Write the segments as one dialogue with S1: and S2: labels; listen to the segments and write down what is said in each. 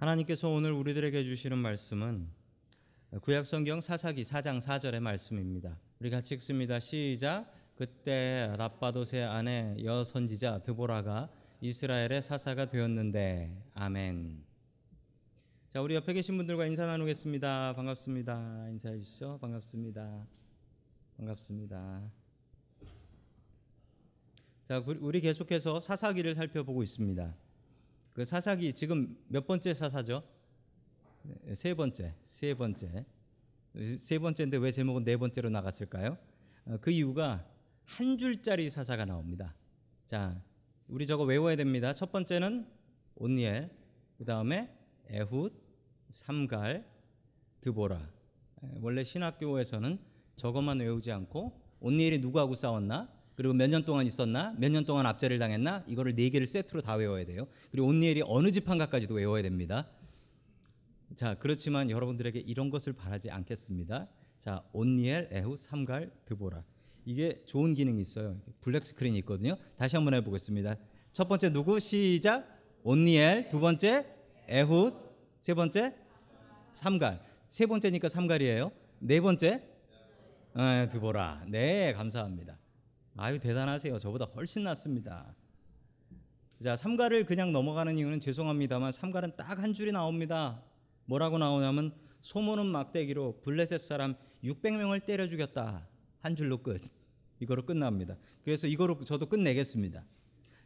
S1: 하나님께서 오늘 우리들에게 주시는 말씀은 구약 성경 사사기 4장 4절의 말씀입니다. 우리 같이 읽습니다. 시작. 그때 라빠도세 아내 여 선지자 드보라가 이스라엘의 사사가 되었는데 아멘. 자, 우리 옆에 계신 분들과 인사 나누겠습니다. 반갑습니다. 인사해 주시죠. 반갑습니다. 반갑습니다. 자, 우리 계속해서 사사기를 살펴보고 있습니다. 그 사사기 지금 몇 번째 사사죠? 네, 세 번째, 세 번째, 세 번째인데 왜 제목은 네 번째로 나갔을까요? 어, 그 이유가 한 줄짜리 사사가 나옵니다. 자, 우리 저거 외워야 됩니다. 첫 번째는 온니엘, 그 다음에 에훗, 삼갈, 드보라. 원래 신학교에서는 저것만 외우지 않고 온니엘이 누구하고 싸웠나? 그리고 몇 년 동안 있었나? 몇 년 동안 압제를 당했나? 이거를 네 개를 세트로 다 외워야 돼요. 그리고 옷니엘이 어느 지판가까지도 외워야 됩니다. 자, 그렇지만 여러분들에게 이런 것을 바라지 않겠습니다. 자, 옷니엘, 에훗, 삼갈, 드보라. 이게 좋은 기능이 있어요. black screen이 있거든요. 다시 한번 해보겠습니다. 첫 번째 누구? 시작. 옷니엘. 두 번째 에훗. 세 번째 삼갈. 세 번째니까 삼갈이에요. 네 번째 에, 드보라. 네, 감사합니다. 아유 대단하세요. 저보다 훨씬 낫습니다. 자, 삼가를 그냥 넘어가는 이유는 죄송합니다만 삼가는 딱 한 줄이 나옵니다. 뭐라고 나오냐면 소문은 막대기로 블레셋 사람 600명을 때려 죽였다. 한 줄로 끝. 이거로 끝납니다. 그래서 이거로 저도 끝내겠습니다.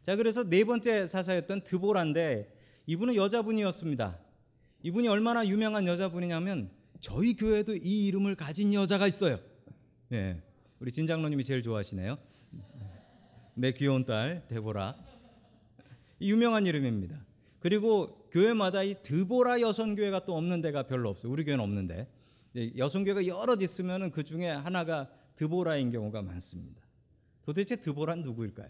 S1: 자, 그래서 네 번째 사사였던 드보라인데 이분은 여자분이었습니다. 이분이 얼마나 유명한 여자분이냐면 저희 교회도 이 이름을 가진 여자가 있어요. 예. 우리 진장로님이 제일 좋아하시네요. 내 귀여운 딸 데보라. 유명한 이름입니다. 그리고 교회마다 이 드보라 여성 교회가 또 없는 데가 별로 없어요. 우리 교회는 없는데 여성 교회가 여럿 있으면 그 중에 하나가 드보라인 경우가 많습니다. 도대체 드보라는 누구일까요?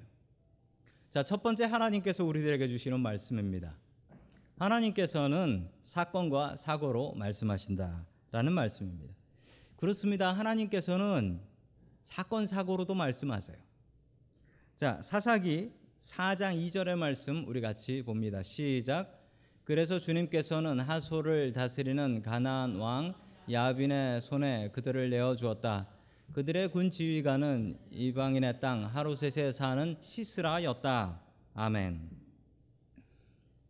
S1: 자, 첫 번째 하나님께서 우리들에게 주시는 말씀입니다. 하나님께서는 사건과 사고로 말씀하신다라는 말씀입니다. 그렇습니다. 하나님께서는 사건 사고로도 말씀하세요. 자, 사사기 4장 2절의 말씀 우리 같이 봅니다. 시작. 그래서 주님께서는 하소를 다스리는 가나안 왕 야빈의 손에 그들을 내어 주었다. 그들의 군 지휘관은 이방인의 땅 하루셋에 사는 시스라였다. 아멘.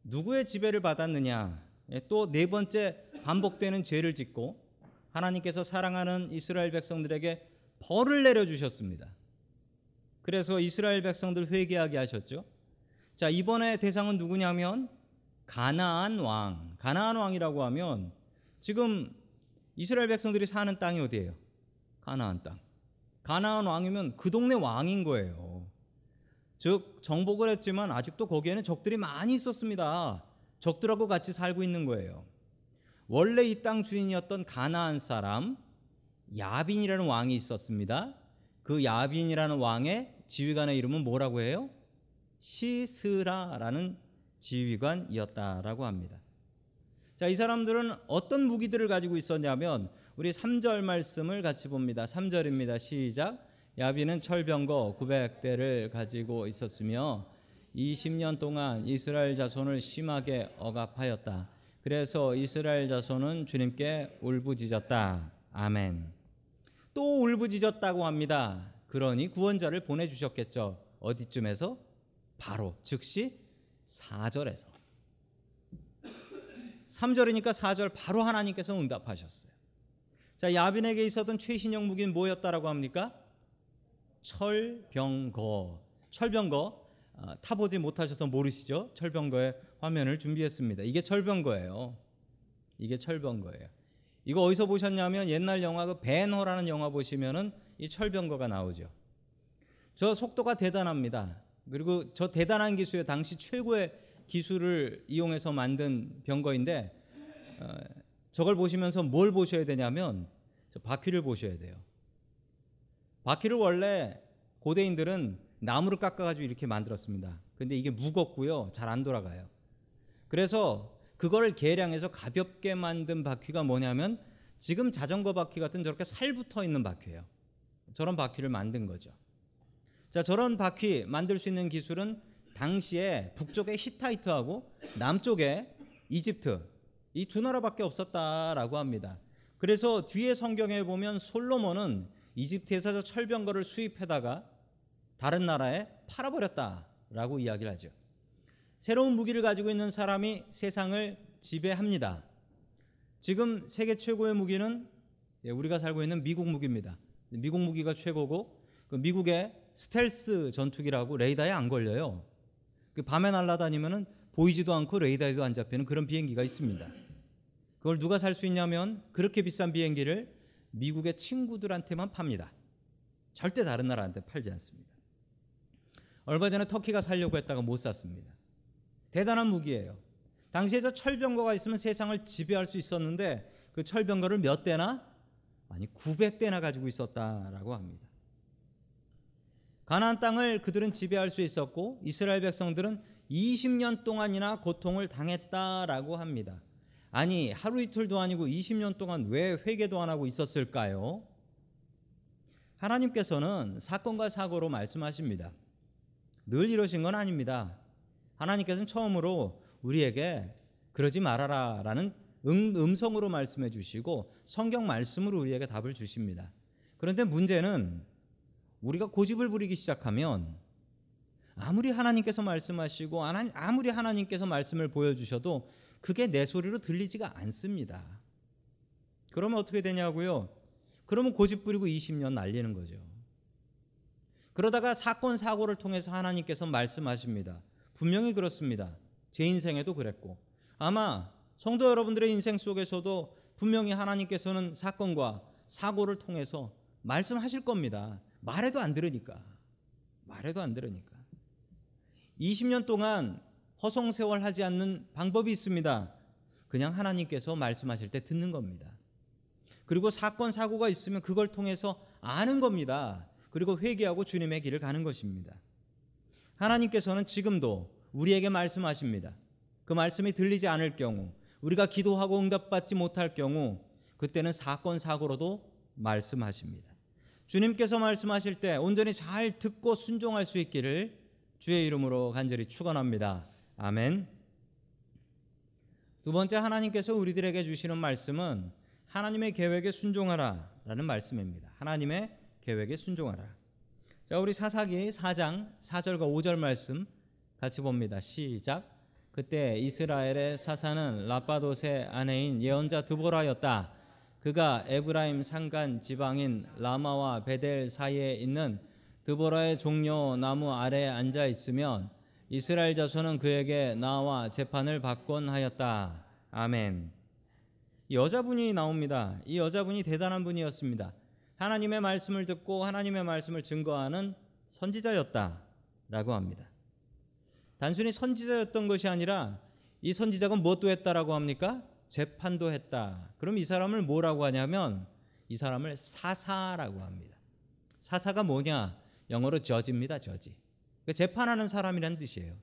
S1: 누구의 지배를 받았느냐? 예, 또네 번째 반복되는 죄를 짓고 하나님께서 사랑하는 이스라엘 백성들에게 벌을 내려 주셨습니다. 그래서 이스라엘 백성들 회개하게 하셨죠. 자, 이번에 대상은 누구냐면 가나안 왕. 가나안 왕이라고 하면 지금 이스라엘 백성들이 사는 땅이 어디예요? 가나안 땅. 가나안 왕이면 그 동네 왕인 거예요. 즉 정복을 했지만 아직도 거기에는 적들이 많이 있었습니다. 적들하고 같이 살고 있는 거예요. 원래 이 땅 주인이었던 가나안 사람 야빈이라는 왕이 있었습니다. 그 야빈이라는 왕의 지휘관의 이름은 뭐라고 해요? 시스라라는 지휘관이었다라고 합니다. 자, 이 사람들은 어떤 무기들을 가지고 있었냐면 우리 3절 말씀을 같이 봅니다. 3절입니다. 시작. 야빈은 철병거 900대를 가지고 있었으며 20년 동안 이스라엘 자손을 심하게 억압하였다. 그래서 이스라엘 자손은 주님께 울부짖었다. 아멘. 또 울부짖었다고 합니다. 그러니 구원자를 보내주셨겠죠. 어디쯤에서? 바로 즉시 4절에서. 3절이니까 4절 바로 하나님께서 응답하셨어요. 자, 야빈에게 있었던 최신형 무기는 뭐였다라고 합니까? 철병거. 철병거 아, 타보지 못하셔서 모르시죠? 철병거의 화면을 준비했습니다. 이게 철병거예요. 이게 철병거예요. 이거 어디서 보셨냐면 옛날 영화 그 벤허라는 영화 보시면은 이 철병거가 나오죠. 저 속도가 대단합니다. 그리고 저 대단한 기술에 당시 최고의 기술을 이용해서 만든 병거인데 어, 저걸 보시면서 뭘 보셔야 되냐면 저 바퀴를 보셔야 돼요. 바퀴를 원래 고대인들은 나무를 깎아가지고 이렇게 만들었습니다. 근데 이게 무겁고요, 잘 안 돌아가요. 그래서 그걸 계량해서 가볍게 만든 바퀴가 뭐냐면 지금 자전거 바퀴 같은 저렇게 살 붙어 있는 바퀴예요. 저런 바퀴를 만든 거죠. 자, 저런 바퀴 만들 수 있는 기술은 당시에 북쪽의 히타이트하고 남쪽에 이집트 이 두 나라밖에 없었다라고 합니다. 그래서 뒤에 성경에 보면 솔로몬은 이집트에서 저 철병거를 수입해다가 다른 나라에 팔아버렸다라고 이야기를 하죠. 새로운 무기를 가지고 있는 사람이 세상을 지배합니다. 지금 세계 최고의 무기는 예, 우리가 살고 있는 미국 무기입니다. 미국 무기가 최고고 그 미국의 스텔스 전투기라고 레이더에 안 걸려요. 그 밤에 날아다니면은 보이지도 않고 레이더에도 안 잡히는 그런 비행기가 있습니다. 그걸 누가 살 수 있냐면 그렇게 비싼 비행기를 미국의 친구들한테만 팝니다. 절대 다른 나라한테 팔지 않습니다. 얼마 전에 터키가 살려고 했다가 못 샀습니다. 대단한 무기예요. 당시에 저 철병거가 있으면 세상을 지배할 수 있었는데 그 철병거를 몇 대나 아니 900대나 가지고 있었다라고 합니다. 가나안 땅을 그들은 지배할 수 있었고 이스라엘 백성들은 20년 동안이나 고통을 당했다라고 합니다. 아니 하루 이틀도 아니고 20년 동안 왜 회개도 안 하고 있었을까요? 하나님께서는 사건과 사고로 말씀하십니다. 늘 이러신 건 아닙니다. 하나님께서는 처음으로 우리에게 그러지 말아라라는 음, 음성으로 말씀해 주시고 성경 말씀으로 우리에게 답을 주십니다. 그런데 문제는 우리가 고집을 부리기 시작하면 아무리 하나님께서 말씀하시고 아무리 하나님께서 말씀을 보여주셔도 그게 내 소리로 들리지가 않습니다. 그러면 어떻게 되냐고요? 그러면 고집 부리고 20년 날리는 거죠. 그러다가 사건 사고를 통해서 하나님께서 말씀하십니다. 분명히 그렇습니다. 제 인생에도 그랬고 아마 성도 여러분들의 인생 속에서도 분명히 하나님께서는 사건과 사고를 통해서 말씀하실 겁니다. 말해도 안 들으니까. 말해도 안 들으니까. 20년 동안 허송세월 하지 않는 방법이 있습니다. 그냥 하나님께서 말씀하실 때 듣는 겁니다. 그리고 사건 사고가 있으면 그걸 통해서 아는 겁니다. 그리고 회개하고 주님의 길을 가는 것입니다. 하나님께서는 지금도 우리에게 말씀하십니다. 그 말씀이 들리지 않을 경우, 우리가 기도하고 응답받지 못할 경우, 그때는 사건 사고로도 말씀하십니다. 주님께서 말씀하실 때 온전히 잘 듣고 순종할 수 있기를 주의 이름으로 간절히 축원합니다. 아멘. 두 번째 하나님께서 우리들에게 주시는 말씀은 하나님의 계획에 순종하라라는 말씀입니다. 하나님의 계획에 순종하라. 자, 우리 사사기 4장 4절과 5절 말씀 같이 봅니다. 시작. 그때 이스라엘의 사사는 라빠도의 아내인 예언자 드보라였다. 그가 에브라임 산간 지방인 라마와 베델 사이에 있는 드보라의 종료 나무 아래에 앉아 있으면 이스라엘 자손은 그에게 나와 재판을 받곤 하였다. 아멘. 여자분이 나옵니다. 이 여자분이 대단한 분이었습니다. 하나님의 말씀을 듣고 하나님의 말씀을 증거하는 선지자였다라고 합니다. 단순히 선지자였던 것이 아니라 이 선지자가 무엇도 했다라고 합니까? 재판도 했다. 그럼 이 사람을 뭐라고 하냐면 이 사람을 사사라고 합니다. 사사가 뭐냐? 영어로 저지입니다. 저지. 재판하는 사람이라는 뜻이에요.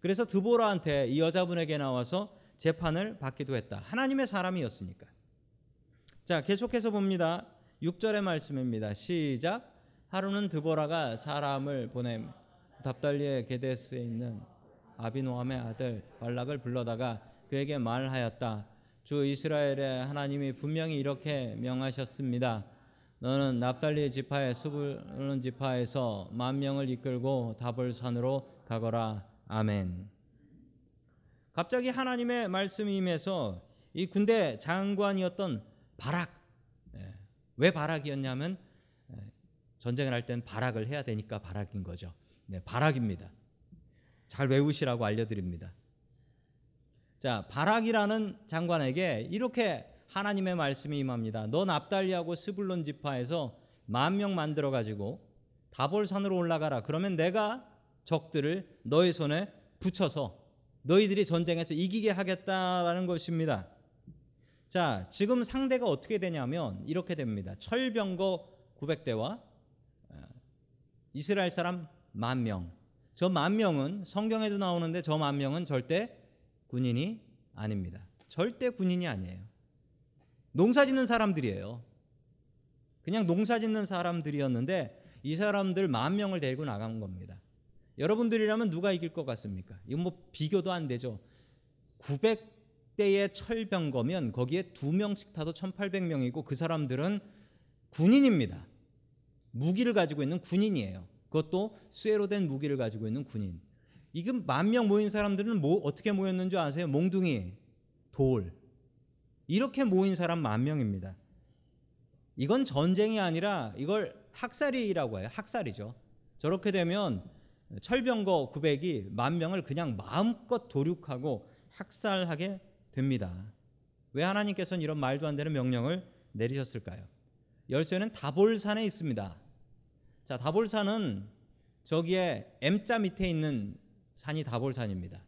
S1: 그래서 드보라한테 이 여자분에게 나와서 재판을 받기도 했다. 하나님의 사람이었으니까. 자, 계속해서 봅니다. 6절의 말씀입니다. 시작. 하루는 드보라가 사람을 보냄 답달리의 게데스에 있는 아비노함의 아들 발락을 불러다가 그에게 말하였다. 주 이스라엘의 하나님이 분명히 이렇게 명하셨습니다. 너는 납달리 지파의 스불론 지파에서 만 명을 이끌고 다볼 산으로 가거라. 아멘. 갑자기 하나님의 말씀이 임해서 이 군대 장관이었던 바락 예, 왜 바락이었냐면 예, 전쟁을 할 땐 바락을 해야 되니까 바락인 거죠. 네, 바락입니다. 잘 외우시라고 알려드립니다. 자, 바락이라는 장관에게 이렇게 하나님의 말씀이 임합니다. 너 납달리하고 스불론 지파에서 만 명 만들어 가지고 다볼산으로 올라가라. 그러면 내가 적들을 너의 손에 붙여서 너희들이 전쟁에서 이기게 하겠다라는 것입니다. 자, 지금 상대가 어떻게 되냐면 이렇게 됩니다. 철병거 900대와 어, 이스라엘 사람 만 명. 저 만 명은 성경에도 나오는데 저 만 명은 절대 군인이 아닙니다. 절대 군인이 아니에요. 농사 짓는 사람들이에요. 그냥 농사 짓는 사람들이었는데 이 사람들 만 명을 데리고 나간 겁니다. 여러분들이라면 누가 이길 것 같습니까? 이건 뭐 비교도 안 되죠. 때의 철병거면 거기에 두 명씩 타도 1,800명이고 그 사람들은 군인입니다. 무기를 가지고 있는 군인이에요. 그것도 쇠로 된 무기를 가지고 있는 군인. 이건 만명 모인 사람들은 뭐 어떻게 모였는지 아세요? 몽둥이, 돌. 이렇게 모인 사람 만 명입니다. 이건 전쟁이 아니라 이걸 학살이라고 해요. 학살이죠. 저렇게 되면 철병거 900이 만 명을 그냥 마음껏 도륙하고 학살하게 됩니다. 왜 하나님께서는 이런 말도 안 되는 명령을 내리셨을까요? 열쇠는 다볼산에 있습니다. 자, 다볼산은 저기에 M자 밑에 있는 산이 다볼산입니다.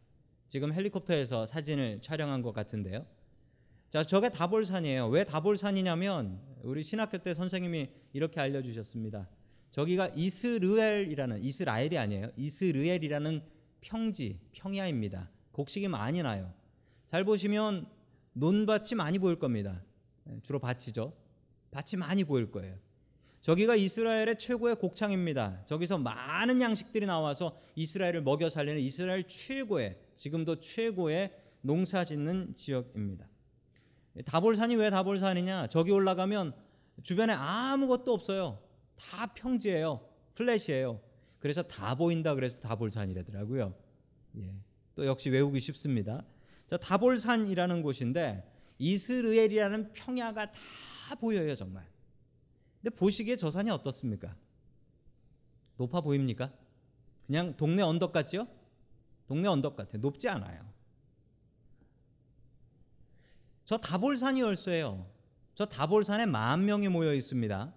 S1: 지금 헬리콥터에서 사진을 촬영한 것 같은데요. 자, 저게 다볼산이에요. 왜 다볼산이냐면 우리 신학교 때 선생님이 이렇게 알려주셨습니다. 저기가 이스르엘이라는 이스라엘이 아니에요. 이스르엘이라는 평지 평야입니다. 곡식이 많이 나요. 잘 보시면 논밭이 많이 보일 겁니다. 예, 주로 밭이죠. 밭이 많이 보일 거예요. 저기가 이스라엘의 최고의 곡창입니다. 저기서 많은 양식들이 나와서 이스라엘을 먹여 살리는 이스라엘 최고의 지금도 최고의 농사 짓는 지역입니다. 다볼산이 왜 다볼산이냐? 저기 올라가면 주변에 아무것도 없어요. 다 평지예요. 플랫이에요. 그래서 다 보인다 그래서 다볼산이라더라고요. 예. 또 역시 외우기 쉽습니다. 자, 다볼산이라는 곳인데 이스르엘이라는 평야가 다 보여요, 정말. 근데 보시기에 저 산이 어떻습니까? 높아 보입니까? 그냥 동네 언덕 같죠? 동네 언덕 같아. 높지 않아요. 저 다볼산이 열쇠예요. 저 다볼산에 만 명이 모여 있습니다.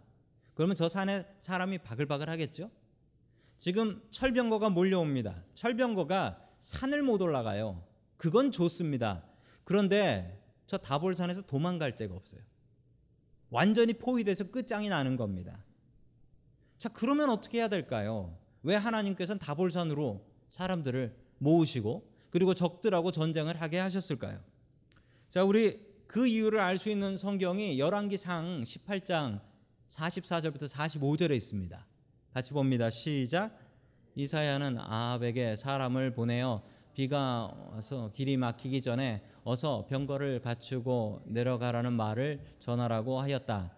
S1: 그러면 저 산에 사람이 바글바글 하겠죠? 지금 철병거가 몰려옵니다. 철병거가 산을 못 올라가요. 그건 좋습니다. 그런데 저 다볼산에서 도망갈 데가 없어요. 완전히 포위돼서 끝장이 나는 겁니다. 자, 그러면 어떻게 해야 될까요? 왜 하나님께서는 다볼산으로 사람들을 모으시고 그리고 적들하고 전쟁을 하게 하셨을까요? 자, 우리 그 이유를 알 수 있는 성경이 열왕기상 18장 44절부터 45절에 있습니다. 같이 봅니다. 시작. 이사야는 아합에게 사람을 보내어 비가 와서 길이 막히기 전에 어서 병거를 갖추고 내려가라는 말을 전하라고 하였다.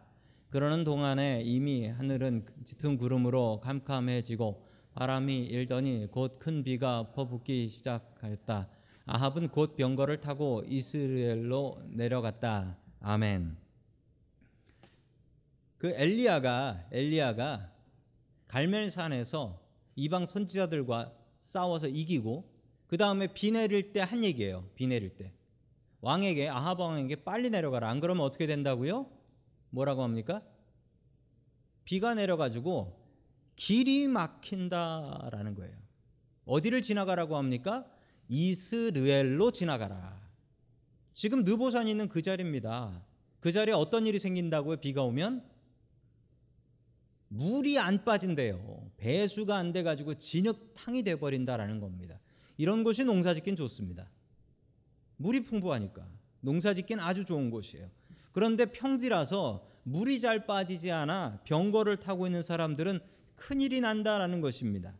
S1: 그러는 동안에 이미 하늘은 짙은 구름으로 캄캄해지고 바람이 일더니 곧 큰 비가 퍼붓기 시작하였다. 아합은 곧 병거를 타고 이스라엘로 내려갔다. 아멘. 그 엘리야가 엘리야가 갈멜산에서 이방 선지자들과 싸워서 이기고 그 다음에 비 내릴 때 한 얘기예요. 비 내릴 때 왕에게 아합 왕에게 빨리 내려가라. 안 그러면 어떻게 된다고요? 뭐라고 합니까? 비가 내려가지고 길이 막힌다라는 거예요. 어디를 지나가라고 합니까? 이스르엘로 지나가라. 지금 느보산이 있는 그 자리입니다. 그 자리에 어떤 일이 생긴다고요? 비가 오면 물이 안 빠진대요. 배수가 안 돼 가지고 진흙탕이 돼 버린다라는 겁니다. 이런 곳이 농사짓긴 좋습니다. 물이 풍부하니까 농사짓긴 아주 좋은 곳이에요. 그런데 평지라서 물이 잘 빠지지 않아 병거를 타고 있는 사람들은 큰일이 난다라는 것입니다.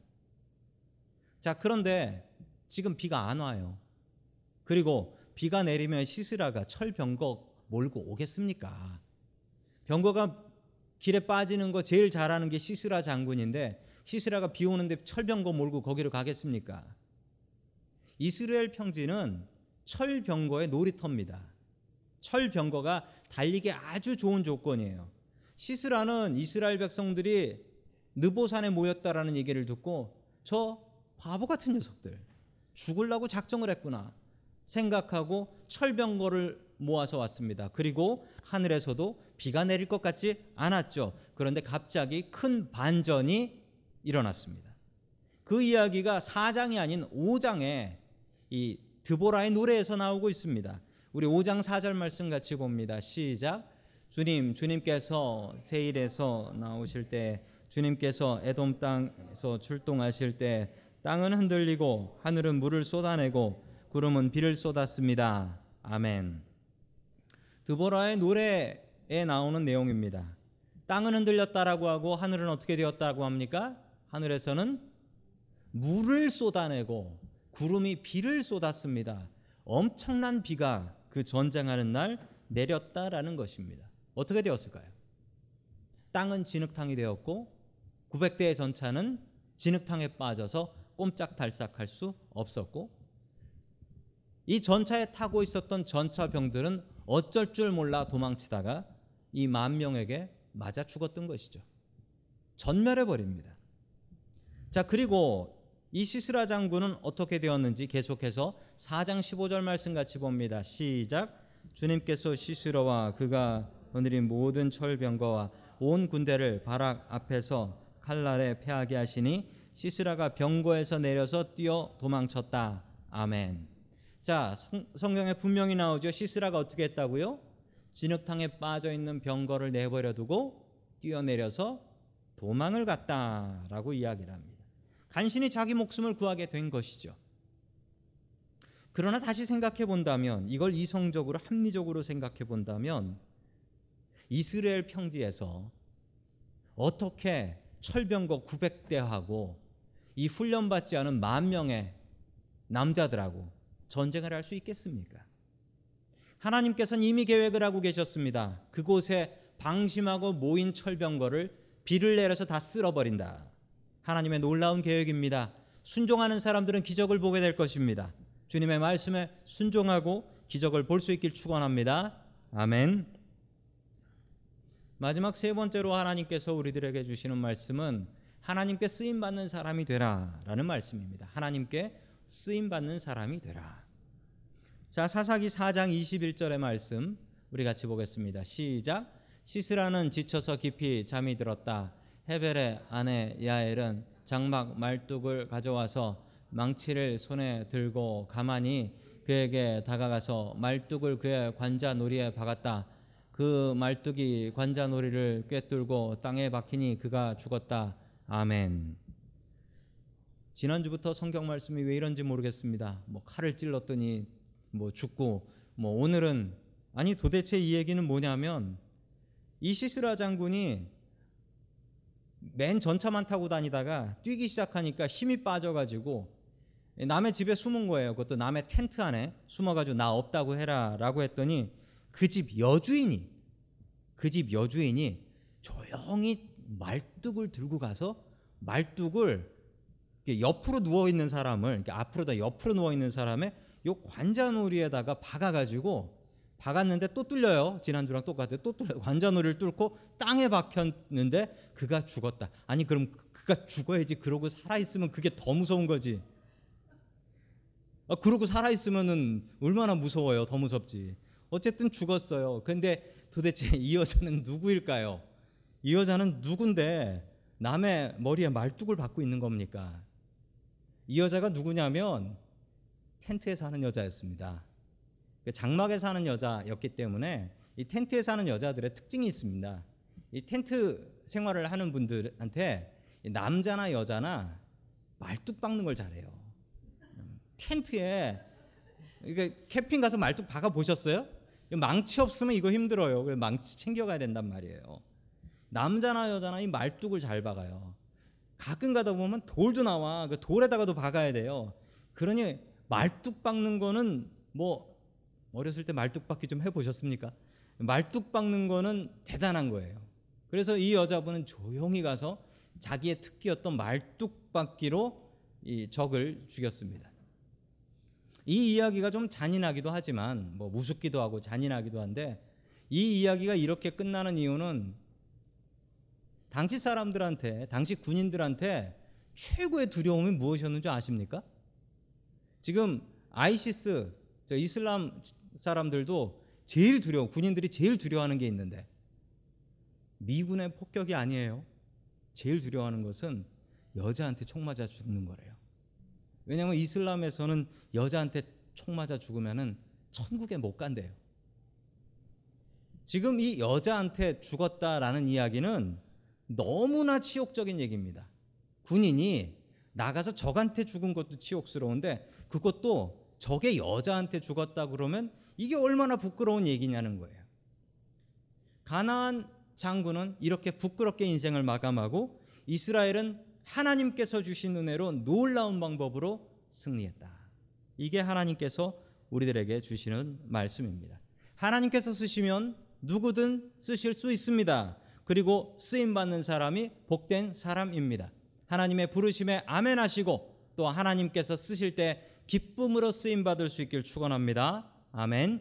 S1: 자, 그런데 지금 비가 안 와요. 그리고 비가 내리면 시스라가 철병거 몰고 오겠습니까? 병거가 길에 빠지는 거 제일 잘하는 게 시스라 장군인데 시스라가 비 오는데 철병거 몰고 거기로 가겠습니까? 이스라엘 평지는 철병거의 놀이터입니다. 철병거가 달리기 아주 좋은 조건이에요. 시스라는 이스라엘 백성들이 느보산에 모였다라는 얘기를 듣고 저 바보 같은 녀석들 죽으려고 작정을 했구나 생각하고 철병거를 모아서 왔습니다. 그리고 하늘에서도 비가 내릴 것 같지 않았죠. 그런데 갑자기 큰 반전이 일어났습니다. 그 이야기가 4장이 아닌 5장에 이 드보라의 노래에서 나오고 있습니다. 우리 5장 4절 말씀 같이 봅니다. 시작. 주님, 주님께서 세일에서 나오실 때 주님께서 에돔 땅에서 출동하실 때 땅은 흔들리고 하늘은 물을 쏟아내고 구름은 비를 쏟았습니다. 아멘. 드보라의 노래에 나오는 내용입니다. 땅은 흔들렸다라고 하고 하늘은 어떻게 되었다고 합니까? 하늘에서는 물을 쏟아내고 구름이 비를 쏟았습니다. 엄청난 비가 그 전쟁하는 날 내렸다라는 것입니다. 어떻게 되었을까요? 땅은 진흙탕이 되었고 900대의 전차는 진흙탕에 빠져서 꼼짝달싹할 수 없었고 이 전차에 타고 있었던 전차병들은 어쩔 줄 몰라 도망치다가 이 만 명에게 맞아 죽었던 것이죠. 전멸해 버립니다. 자, 그리고 이 시스라 장군은 어떻게 되었는지 계속해서 4장 15절 말씀 같이 봅니다. 시작. 주님께서 시스라와 그가 거느린 모든 철병거와 온 군대를 바락 앞에서 칼날에 패하게 하시니 시스라가 병거에서 내려서 뛰어 도망쳤다. 아멘. 자, 성, 성경에 분명히 나오죠. 시스라가 어떻게 했다고요? 진흙탕에 빠져 있는 병거를 내버려 두고 뛰어내려서 도망을 갔다라고 이야기를 합니다. 간신히 자기 목숨을 구하게 된 것이죠. 그러나 다시 생각해 본다면 이걸 이성적으로 합리적으로 생각해 본다면 이스라엘 평지에서 어떻게 철병거 900대하고 이 훈련받지 않은 만 명의 남자들하고 전쟁을 할 수 있겠습니까? 하나님께서는 이미 계획을 하고 계셨습니다. 그곳에 방심하고 모인 철병거를 비를 내려서 다 쓸어버린다. 하나님의 놀라운 계획입니다. 순종하는 사람들은 기적을 보게 될 것입니다. 주님의 말씀에 순종하고 기적을 볼 수 있길 축원합니다. 아멘. 마지막 세 번째로 하나님께서 우리들에게 주시는 말씀은 하나님께 쓰임 받는 사람이 되라라는 말씀입니다. 하나님께 쓰임 받는 사람이 되라. 자, 사사기 4장 21절의 말씀 우리 같이 보겠습니다. 시작. 시스라는 지쳐서 깊이 잠이 들었다. 헤벨의 아내 야엘은 장막 말뚝을 가져와서 망치를 손에 들고 가만히 그에게 다가가서 말뚝을 그의 관자놀이에 박았다. 그 말뚝이 관자놀이를 꿰뚫고 땅에 박히니 그가 죽었다. 아멘. 지난주부터 성경 말씀이 왜 이런지 모르겠습니다. 뭐 칼을 찔렀더니 뭐 죽고 뭐 오늘은 아니 도대체 이 얘기는 뭐냐면 이 시스라 장군이 맨 전차만 타고 다니다가 뛰기 시작하니까 힘이 빠져가지고 남의 집에 숨은 거예요. 그것도 남의 텐트 안에 숨어가지고 나 없다고 해라라고 했더니 그 집 여주인이 그 집 여주인이 조용히 말뚝을 들고 가서 말뚝을 옆으로 누워 있는 사람을 앞으로 다 옆으로 누워 있는 사람의 요 관자놀이에다가 박아가지고 박았는데 또 뚫려요. 지난주랑 똑같아요. 또 뚫려. 관자놀이를 뚫고 땅에 박혔는데 그가 죽었다. 아니 그럼 그- 그가 죽어야지. 그러고 살아 있으면 그게 더 무서운 거지. 아, 그러고 살아 있으면은 얼마나 무서워요. 더 무섭지. 어쨌든 죽었어요. 근데 도대체 이 여자는 누구일까요? 이 여자는 누군데 남의 머리에 말뚝을 받고 있는 겁니까? 이 여자가 누구냐면 텐트에 사는 여자였습니다. 그 장막에 사는 여자였기 때문에 이 텐트에 사는 여자들의 특징이 있습니다. 이 텐트 생활을 하는 분들한테 이 남자나 여자나 말뚝 박는 걸 잘해요. 텐트에 이게 캠핑 가서 말뚝 박아 보셨어요? 망치 없으면 이거 힘들어요. 그래서 망치 챙겨가야 된단 말이에요. 남자나 여자나 이 말뚝을 잘 박아요. 가끔 가다 보면 돌도 나와. 그 돌에다가도 박아야 돼요. 그러니 말뚝 박는 거는 뭐 어렸을 때 말뚝 박기 좀 해보셨습니까? 말뚝 박는 거는 대단한 거예요. 그래서 이 여자분은 조용히 가서 자기의 특기였던 말뚝 박기로 이 적을 죽였습니다. 이 이야기가 좀 잔인하기도 하지만 뭐 무섭기도 하고 잔인하기도 한데 이 이야기가 이렇게 끝나는 이유는 당시 사람들한테 당시 군인들한테 최고의 두려움이 무엇이었는지 아십니까? 지금 아이시스 저 이슬람 사람들도 제일 두려워 군인들이 제일 두려워하는 게 있는데 미군의 폭격이 아니에요. 제일 두려워하는 것은 여자한테 총 맞아 죽는 거래요. 왜냐하면 이슬람에서는 여자한테 총 맞아 죽으면은 천국에 못 간대요. 지금 이 여자한테 죽었다라는 이야기는 너무나 치욕적인 얘기입니다. 군인이 나가서 적한테 죽은 것도 치욕스러운데 그것도 저게 여자한테 죽었다 그러면 이게 얼마나 부끄러운 얘기냐는 거예요. 가나안 장군은 이렇게 부끄럽게 인생을 마감하고 이스라엘은 하나님께서 주신 은혜로 놀라운 방법으로 승리했다. 이게 하나님께서 우리들에게 주시는 말씀입니다. 하나님께서 쓰시면 누구든 쓰실 수 있습니다. 그리고 쓰임 받는 사람이 복된 사람입니다. 하나님의 부르심에 아멘하시고 또 하나님께서 쓰실 때 기쁨으로 쓰임 받을 수 있길 축원합니다. 아멘.